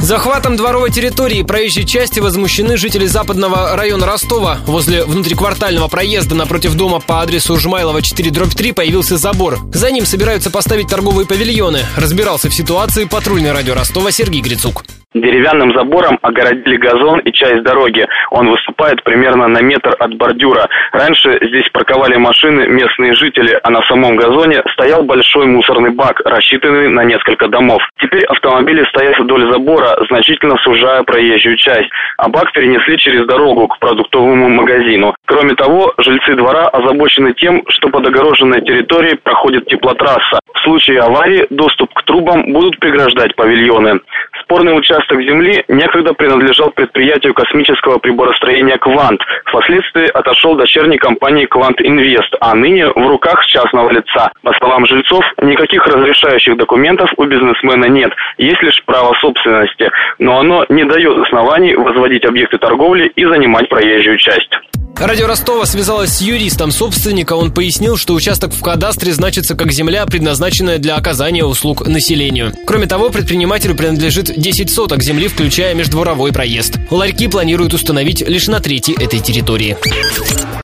Захватом дворовой территории и проезжей части возмущены жители западного района Ростова. Возле внутриквартального проезда напротив дома по адресу Жмайлова 4 дробь 3 появился забор. За ним собираются поставить торговые павильоны. Разбирался в ситуации патрульный радио Ростова Сергей Грицук. Деревянным забором огородили газон и часть дороги. Он выступает примерно на метр от бордюра. Раньше здесь парковали машины местные жители, а на самом газоне стоял большой мусорный бак, рассчитанный на несколько домов. Теперь автомобили стоят вдоль забора, значительно сужая проезжую часть, а бак перенесли через дорогу к продуктовому магазину. Кроме того, жильцы двора озабочены тем, что под огороженной территорией проходит теплотрасса. В случае аварии доступ к трубам будут преграждать павильоны. Спорный участок земли некогда принадлежал предприятию космического приборостроения «Квант». Впоследствии отошел дочерней компании «Квант Инвест», а ныне в руках частного лица. По словам жильцов, никаких разрешающих документов у бизнесмена нет, есть лишь право собственности. Но оно не дает оснований возводить объекты торговли и занимать проезжую часть. Радио Ростова связалась с юристом собственника. Он пояснил, что участок в кадастре значится как земля, предназначенная для оказания услуг населению. Кроме того, предпринимателю принадлежит 10 соток земли, включая междворовой проезд. Ларьки планируют установить лишь на трети этой территории.